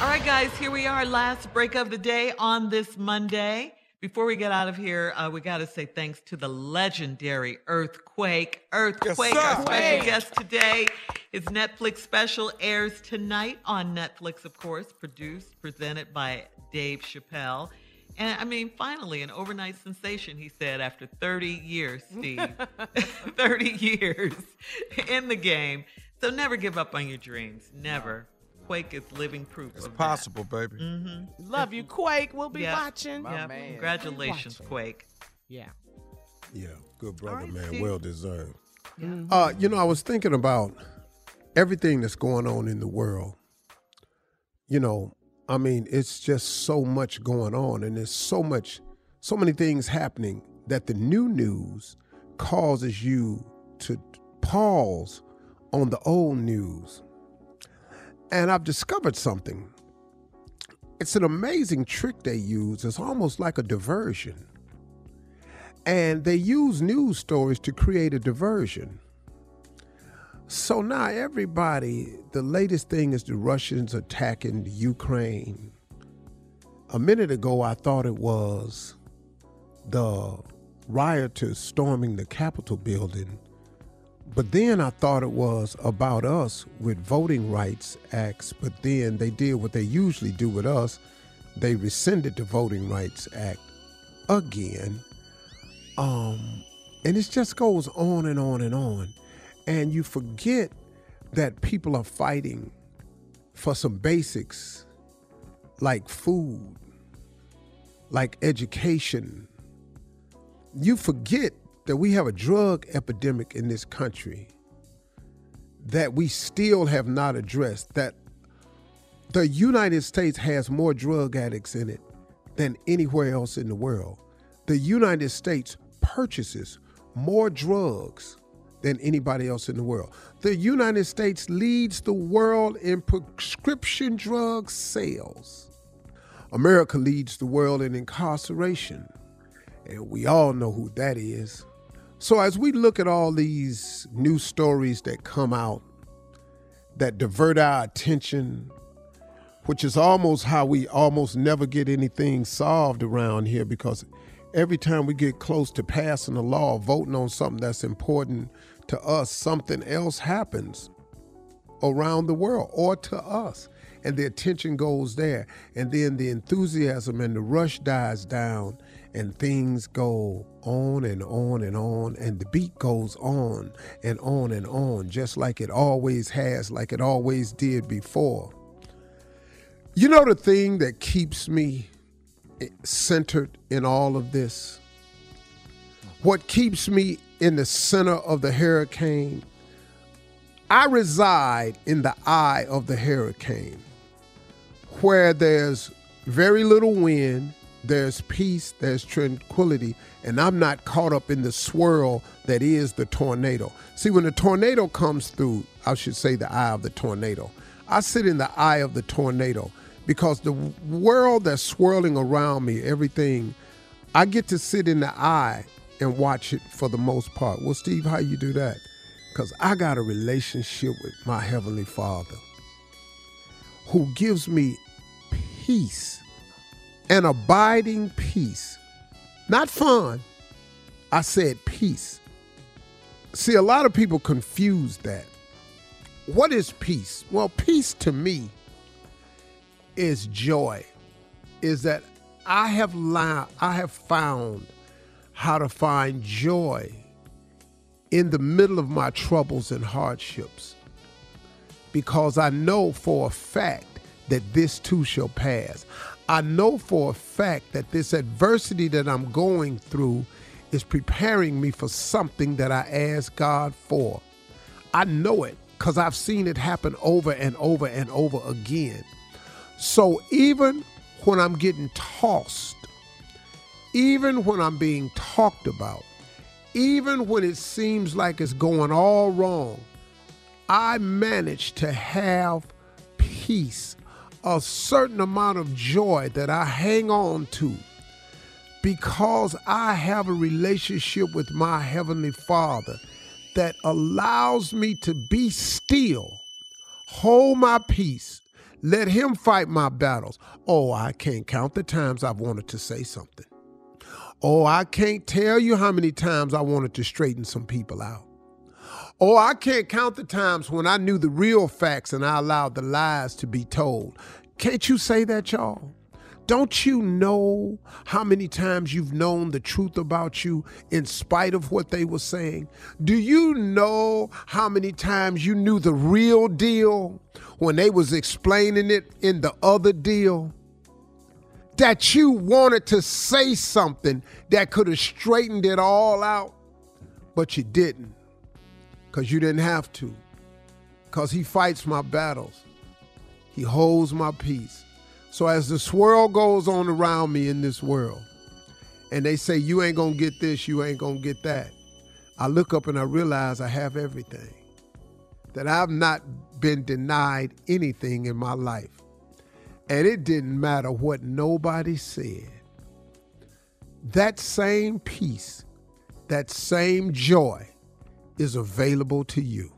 All right, guys, here we are, last break of the day on this Monday. Before we get out of here, uh, we got to say thanks to the legendary Earthquake. Earthquake, Yes, our special guest today. His Netflix special airs tonight on Netflix, of course, produced, presented by Dave Chappelle. And I mean, finally, an overnight sensation, he said, after 30 years, Steve. 30 years in the game. So never give up on your dreams. Never. Quake is living proof. It's of possible, baby. Mm-hmm. Love you, Quake. We'll be Yeah. watching. Yeah, man. congratulations, Watching. Quake. Yeah. Yeah, good brother, right, man. Steve. Well deserved. Mm-hmm. Uh, you know, I was thinking about everything that's going on in the world. You know, I mean, it's just so much going on, and there's so much, so many things happening that the new news causes you to pause on the old news. And I've discovered something. It's an amazing trick they use. It's almost like a diversion. And they use news stories to create a diversion. So now everybody, the latest thing is the Russians attacking Ukraine. A minute ago, I thought it was the rioters storming the Capitol building. But then I thought it was about us with voting rights acts. But then they did what they usually do with us they rescinded the Voting Rights Act again. Um, and it just goes on and on and on. And you forget that people are fighting for some basics like food, like education. You forget that we have a drug epidemic in this country that we still have not addressed, that the United States has more drug addicts in it than anywhere else in the world. The United States purchases more drugs than anybody else in the world. The United States leads the world in prescription drug sales. America leads the world in incarceration. And we all know who that is. So, as we look at all these new stories that come out that divert our attention, which is almost how we almost never get anything solved around here because every time we get close to passing a law, voting on something that's important to us, something else happens around the world or to us. And the attention goes there. And then the enthusiasm and the rush dies down, and things go on and on and on. And the beat goes on and on and on, just like it always has, like it always did before. You know the thing that keeps me centered in all of this? What keeps me in the center of the hurricane? I reside in the eye of the hurricane, where there's very little wind, there's peace, there's tranquility, and I'm not caught up in the swirl that is the tornado. See, when the tornado comes through, I should say the eye of the tornado, I sit in the eye of the tornado because the world that's swirling around me, everything, I get to sit in the eye and watch it for the most part. Well, Steve, how you do that? Because I got a relationship with my Heavenly Father who gives me peace, an abiding peace. Not fun. I said peace. See, a lot of people confuse that. What is peace? Well, peace to me is joy. Is that I have I have found how to find joy in the middle of my troubles and hardships because I know for a fact that this too shall pass. I know for a fact that this adversity that I'm going through is preparing me for something that I asked God for. I know it because I've seen it happen over and over and over again. So even when I'm getting tossed, even when I'm being talked about, even when it seems like it's going all wrong, I manage to have peace, a certain amount of joy that I hang on to because I have a relationship with my Heavenly Father that allows me to be still, hold my peace, let Him fight my battles. Oh, I can't count the times I've wanted to say something. Oh, I can't tell you how many times I wanted to straighten some people out. Oh, I can't count the times when I knew the real facts and I allowed the lies to be told. Can't you say that, y'all? Don't you know how many times you've known the truth about you in spite of what they were saying? Do you know how many times you knew the real deal when they was explaining it in the other deal? That you wanted to say something that could have straightened it all out, but you didn't because you didn't have to. Because he fights my battles, he holds my peace. So as the swirl goes on around me in this world, and they say, You ain't gonna get this, you ain't gonna get that, I look up and I realize I have everything. That I've not been denied anything in my life. And it didn't matter what nobody said. That same peace, that same joy is available to you.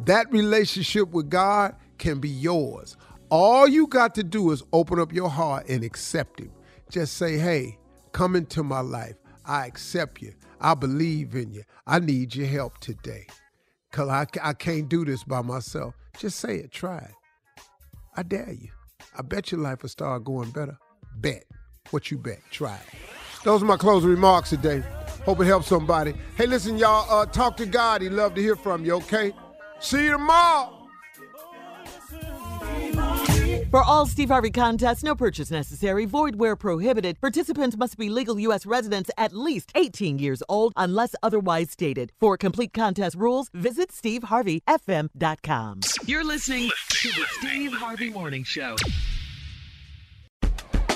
That relationship with God can be yours. All you got to do is open up your heart and accept Him. Just say, hey, come into my life. I accept you. I believe in you. I need your help today. Because I, I can't do this by myself. Just say it. Try it. I dare you. I bet your life will start going better. Bet. What you bet? Try it. Those are my closing remarks today. Hope it helps somebody. Hey, listen, y'all, uh, talk to God. He'd love to hear from you, okay? See you tomorrow. For all Steve Harvey contests, no purchase necessary, void where prohibited. Participants must be legal U.S. residents at least 18 years old unless otherwise stated. For complete contest rules, visit SteveHarveyFM.com. You're listening to the Steve Harvey Morning Show.